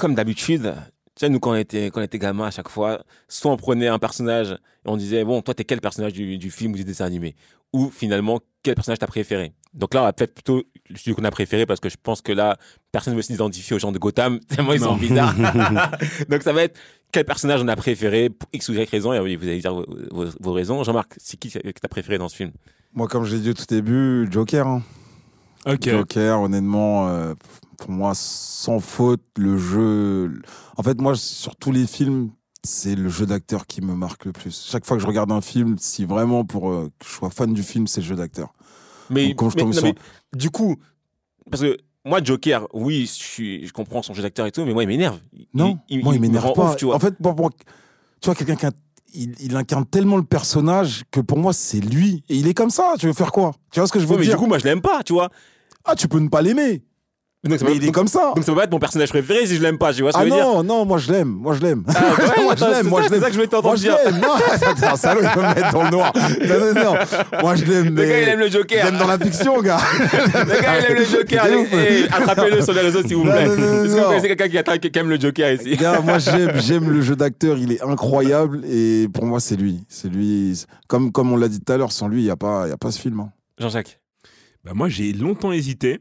Comme d'habitude, tu sais, nous, quand on était, quand on était gamin, à chaque fois, soit on prenait un personnage et on disait, bon, toi, t'es quel personnage du, du film ou du dessin animé? Ou finalement, quel personnage t'as préféré? Donc là, on va peut-être plutôt celui qu'on a préféré parce que je pense que là, personne ne veut s'identifier aux gens de Gotham, tellement ils sont bizarres. Donc ça va être quel personnage on a préféré pour X ou Y raison, et oui, vous allez dire vos, vos- vos raisons. Jean-Marc, c'est qui que t'as préféré dans ce film? Moi, comme je l'ai dit au tout début, Joker. hein. Ok. Joker, honnêtement, euh, pour moi, sans faute, le jeu. En fait, moi, sur tous les films, c'est le jeu d'acteur qui me marque le plus. Chaque fois que je regarde un film, si vraiment pour euh, que je sois fan du film, c'est le jeu d'acteur. Mais, Donc, quand je mais- tombe non, sur- mais du coup, parce que moi, Joker, oui, je, suis, je comprends son jeu d'acteur et tout, mais moi, il m'énerve. Non, moi, il m'énerve pas. tu vois. En fait, tu vois, quelqu'un qui a- il, il incarne tellement le personnage que pour moi, c'est lui. Et il est comme ça. Tu veux faire quoi? Tu vois ce que je veux Ouais, mais dire? du coup, moi, je l'aime pas, tu vois. Ah, tu peux ne pas l'aimer. Donc, Mais peut- il est donc- comme ça. Donc, ça peut pas être mon personnage préféré si je l'aime pas, tu vois ce que Ah je veux dire non, non, moi je l'aime, moi je l'aime. ouais, moi je l'aime, c'est moi ça- je c'est ça que je voulais t'entendre Moi je dire. l'aime. Non, attends, salaud, il va me mettre dans le noir. Non, non, non. Moi je l'aime, Le mais. gars, il aime le Joker. l'aime dans la fiction, gars. Le gars, il aime le Joker. C'est Attrapez-le sur les réseaux, s'il vous Non, plaît. non, non, Est-ce que vous non. connaissez quelqu'un qui, attaque- qui aime le Joker ici Gars, moi j'aime, j'aime le jeu d'acteur, il est incroyable et pour moi c'est lui. C'est lui. Comme, comme on l'a dit tout à l'heure, sans lui, il n'y a, pas- il y a pas ce film. hein. Jean-Jacques. Bah, moi, j'ai longtemps hésité.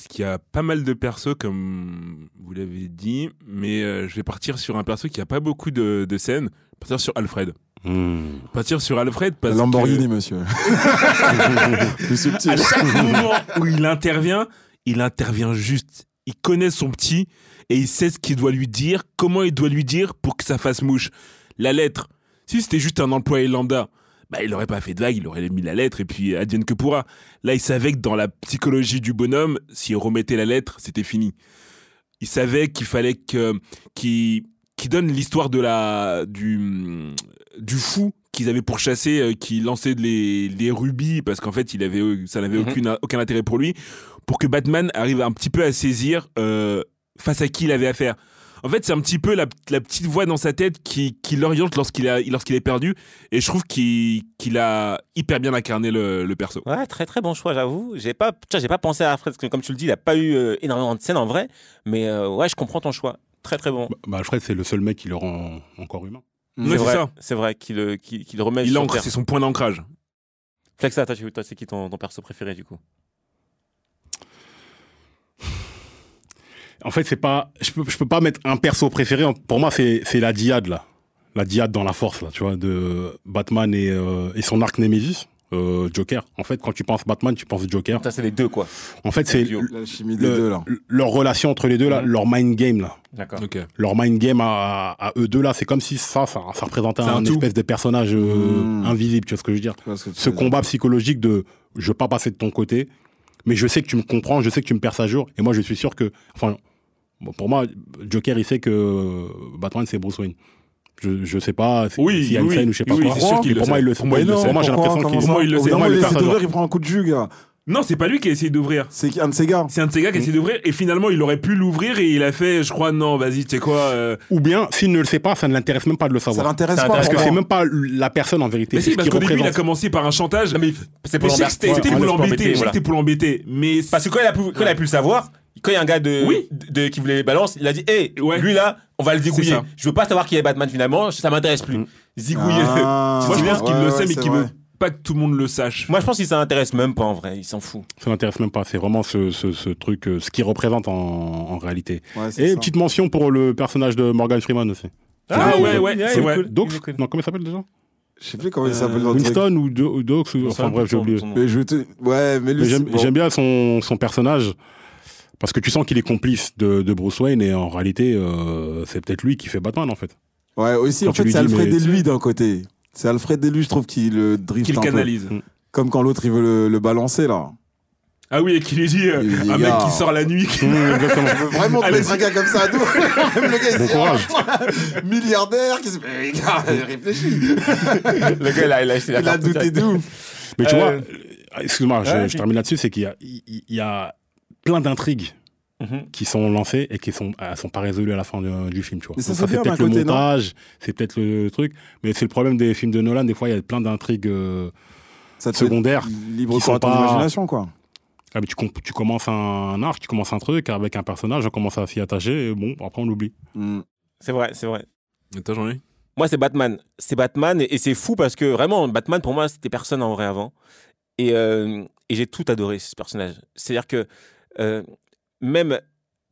Parce qu'il y a pas mal de persos, comme vous l'avez dit. Mais euh, je vais partir sur un perso qui a pas beaucoup de, de scènes. Partir sur Alfred. Hmm. Partir sur Alfred parce Lamborghini, que monsieur. Plus subtil. à chaque moment où il intervient, il intervient juste. Il connaît son petit et il sait ce qu'il doit lui dire, comment il doit lui dire pour que ça fasse mouche. La lettre, si c'était juste un employé lambda, bah, il aurait pas fait de vague, il aurait mis la lettre et puis advienne que pourra. Là, il savait que dans la psychologie du bonhomme, s'il remettait la lettre, c'était fini. Il savait qu'il fallait que qu'il donne l'histoire de la du du fou qu'ils avaient pourchassé, euh, qui lançait les, les rubis parce qu'en fait, il avait euh, ça n'avait Mhm. aucune aucun intérêt pour lui, pour que Batman arrive un petit peu à saisir euh, face à qui il avait affaire. En fait, c'est un petit peu la, la petite voix dans sa tête qui, qui l'oriente lorsqu'il est perdu, et je trouve qu'il a hyper bien incarné le, le perso. Ouais, très très bon choix, j'avoue. J'ai pas, j'ai pas pensé à Alfred, parce que comme tu le dis, il a pas eu euh, énormément de scènes en vrai, mais euh, ouais, je comprends ton choix. Très très bon. Bah, bah, Alfred, c'est le seul mec qui le rend encore humain. C'est vrai, ça. c'est vrai qu'il euh, qu'il qu'il le remet Il sur ancre, c'est son point d'ancrage. Flexa, toi, tu- toi, c'est qui ton, ton perso préféré du coup? En fait, c'est pas. Je peux, je peux pas mettre un perso préféré. Pour moi, c'est c'est la diade, là. La diade dans la force, là, tu vois, de Batman et, euh, et son arc Nemesis. euh, Joker. En fait, quand tu penses Batman, tu penses Joker. Ça, c'est les deux quoi. En fait, c'est duo. La chimie des le- deux, là. leur relation entre les deux, là, Mhm. leur mind game, là. D'accord. Ok. Leur mind game à, à eux deux, là, c'est comme si ça, ça, ça représentait un espèce de personnage euh, Mhm. invisible, tu vois ce que je veux dire? Ce dire. combat psychologique de je veux pas passer de ton côté, mais je sais que tu me comprends, je sais que tu me perds à jour, et moi je suis sûr que, enfin, bon, pour moi, Joker il sait que Batman c'est Bruce Wayne. Je, je sais pas si- Oui, s'il y a une oui, scène ou je sais pas oui, quoi. sûr pour moi il le sait. Pour moi, il le Pour sait. moi j'ai l'impression qu'il Pour moi, il le sait. d'un Moi, il le il prend un coup de jus, gars. Non, c'est pas lui qui a essayé d'ouvrir. C'est un de ses gars. C'est un de ces gars qui a essayé d'ouvrir et finalement il aurait pu l'ouvrir et il a fait, je crois, non, vas-y, tu sais quoi. euh, Ou bien s'il ne le sait pas, ça ne l'intéresse même pas de le Ça savoir. l'intéresse Ça pas. Parce que pour c'est même pas la personne en vérité. Mais si, ce parce qu'il qu'au début il a commencé par un chantage. Non, mais c'est pour l'emmerder. c'était pour l'embêter. l'embêter, voilà. C'était pour l'embêter. Mais Parce que quand il a pu, quand il a pu le savoir, quand il y a un gars de, Oui. de, qui voulait les balances, il a dit, hé, Ouais. lui là, on va le zigouiller. ça. Je veux pas savoir qui est Batman finalement, ça m'intéresse plus. Zigouiller. Ah. moi je pense Ouais, qu'il le ouais, sait, mais qu'il veut pas que tout le monde le sache. Moi, je pense qu'il s'intéresse même pas en vrai, il s'en fout. Ça n'intéresse même pas. C'est vraiment ce, ce, ce truc, euh, ce qu'il représente en, en réalité. Ouais, Et ça. petite mention pour le personnage de Morgan Freeman aussi. Ah ouais, ouais, c'est est cool. Non, comment il s'appelle déjà Je sais plus comment il s'appelle dans le truc. Winston ou, Do- ou Dox ou- Enfin bref, j'ai oublié. Mais je te... Ouais, mais lui, Mais c'est j'aime bon. j'aime bien son, son personnage parce que tu sens qu'il est complice de, de Bruce Wayne et en réalité, euh, c'est peut-être lui qui fait Batman en fait. Ouais, aussi, Quand en fait, c'est Alfred mais- et lui d'un côté. C'est Alfred et lui, je trouve, qui le drift Qu'il un peu. canalise. Comme quand l'autre, il veut le, le balancer, là. Ah oui, et qui lui dit euh, dit, un gars. mec qui sort la nuit. Mmh, exactement. Vraiment, Allez, mettre un gars comme ça à dos. Même le gars, il Bon se dit, courage. milliardaire, qui se mais gars, réfléchis. Le gars, il a, il a acheté la Il a douté de ouf. Mais tu Euh, vois, excuse-moi, je, ouais, je termine là-dessus, c'est qu'il y a, il, il y a plein d'intrigues Mhm. qui sont lancées et qui sont, elles sont pas résolues à la fin du, du film, tu vois. Ça c'est peut-être le montage, c'est peut-être le truc, mais c'est le problème des films de Nolan. Des fois, il y a plein d'intrigues euh, secondaires. libre qui sont à ton pas- imagination, quoi. Ah, mais tu, com- tu commences un arc, tu commences un truc avec un personnage, on commence à s'y attacher, et bon, après on l'oublie. Mm. C'est vrai, c'est vrai. Attends, j'en ai. Moi, c'est Batman. C'est Batman et, et c'est fou parce que vraiment, Batman, pour moi, c'était personne en vrai avant. Et, euh, et j'ai tout adoré, ce personnage. C'est-à-dire que euh, même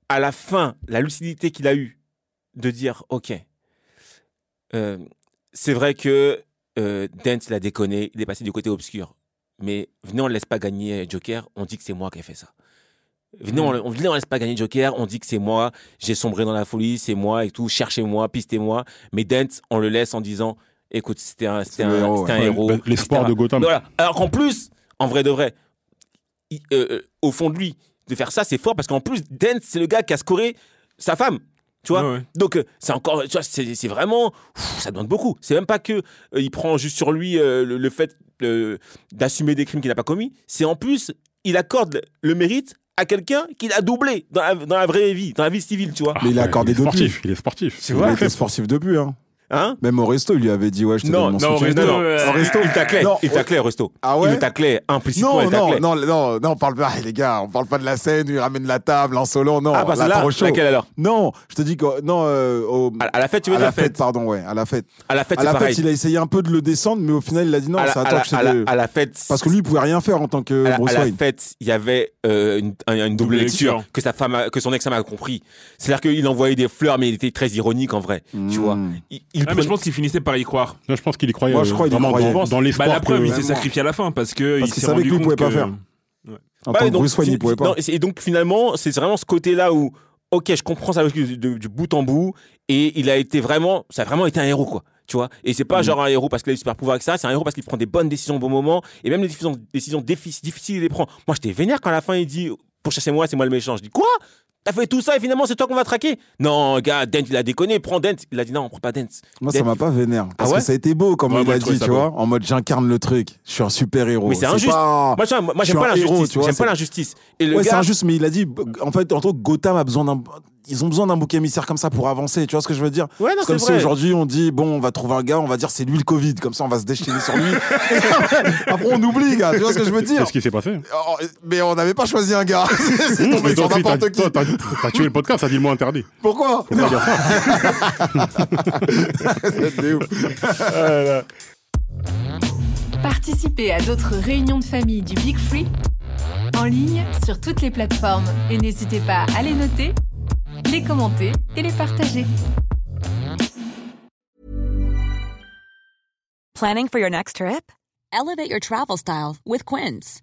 à la fin, la lucidité qu'il a eue de dire Ok, euh, c'est vrai que euh, Dent, il a déconné, il est passé du côté obscur. Mais venez, on ne laisse pas gagner Joker, on dit que c'est moi qui ai fait ça. Venez, on, on, venez, on laisse pas gagner Joker, on dit que c'est moi, j'ai sombré dans la folie, c'est moi et tout, cherchez-moi, pistez-moi. Mais Dent, on le laisse en disant, écoute, c'était un, c'était héros, ouais. héros. L'espoir de Gotham. Voilà. Alors qu'en plus, en vrai de vrai, il- euh, au fond de lui, de faire ça, c'est fort parce qu'en plus, Dent, c'est le gars qui a scoré sa femme. Tu vois Ouais, ouais. Donc, euh, c'est encore, tu vois, c'est c'est vraiment, pff, ça demande beaucoup. C'est même pas que euh, il prend juste sur lui euh, le, le fait euh, d'assumer des crimes qu'il n'a pas commis. C'est en plus, il accorde le mérite à quelqu'un qu'il a doublé dans la, dans la vraie vie, dans la vie civile, tu vois. Mais il a Ouais, accordé il est depuis. sportif, il est sportif. Tu Il vois a été sportif depuis, hein. Hein Même au resto, il lui avait dit, ouais, je te Non, donne mon non, soutien. Resto, non, non. euh, Au resto. Il taclait, Non, il taclait au resto. Ah ouais Il taclait implicitement. Non, il non, taclait. non, non, non, on parle pas, les gars, on parle pas de la scène où il ramène la table en solo, non. Ah, bah, là, trop chaud. laquelle alors Non, je te dis que, non, euh, au- à, à la fête, tu veux à dire la fête, pardon, ouais, à la fête. À la fête, À la pareil. fête, il a essayé un peu de le descendre, mais au final, il a dit non, à, la, c'est à à toi la- que je à te la- dé- à la fête, Parce que lui, il pouvait rien faire en tant que à la, Bruce à la fête, il y avait euh, une, un- une double lecture, que sa femme, que son ex-femme a compris. C'est-à-dire qu'il envoyait des fleurs, mais il était très ironique en vrai. Tu Mm. vois, il, Ah, mais je pense qu'il finissait par y croire. Non, je pense qu'il y croyait. Moi, je euh, crois qu'il y vraiment croyait. dans, dans Bah, l'espoir. la preuve, que- il s'est sacrifié à la fin parce que Parce il savait que lui, il compte pouvait pas faire. En Ouais, tant que donc, Bruce Wayne, fi- il pouvait pas. non, et donc finalement, c'est vraiment ce côté-là où, ok, je comprends ça du, du- du bout en bout, et il a été vraiment, ça a vraiment été un héros, quoi. Tu vois, et c'est Mm. pas genre un héros parce qu'il a des super pouvoirs, etc. C'est un héros parce qu'il prend des bonnes décisions au bon moment, et même les décisions, difficiles, il les prend. Moi, j'étais vénère quand à la fin il dit, pour chasser moi, c'est moi le méchant. Je dis, quoi? T'as fait tout ça et finalement c'est toi qu'on va traquer? Non, gars, Dent, il a déconné, prends Dent. Il a dit, non, on prend pas Dent. Moi, ça m'a pas vénère. Parce Ah ouais? que ça a été beau, comme Ouais, il a dit, tu beau. vois. En mode, j'incarne le truc. Je suis un super héros. Mais c'est injuste. pas- Moi, j'aime suis pas l'injustice. tu vois, J'aime c'est- pas l'injustice. Ouais, c'est injuste, mais il a dit, en fait, en tout cas, Gotham a besoin d'un. Ils ont besoin d'un bouc émissaire comme ça pour avancer. Tu vois ce que je veux dire? Ouais, non, C'est comme c'est si aujourd'hui on dit, bon, on va trouver un gars, on va dire c'est lui le Covid. Comme ça, on va se déchaîner sur lui. Après, on oublie, gars. Tu vois ce que je veux dire? Qu'est-ce qui s'est passé Oh, Mais on n'avait pas choisi un gars. c'est Mais tombé sur n'importe qui. toi, t'as- tué le podcast, ça dit le mot interdit. Pourquoi Faut pas dire ça. C'est ouf. Participez à d'autres réunions de famille du Big Free en ligne sur toutes les plateformes et n'hésitez pas à les noter, les commenter et les partager. Planning for your next trip? Elevate your travel style with Quince.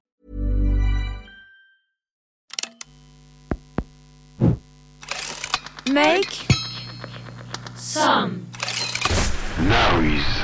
Make some noise.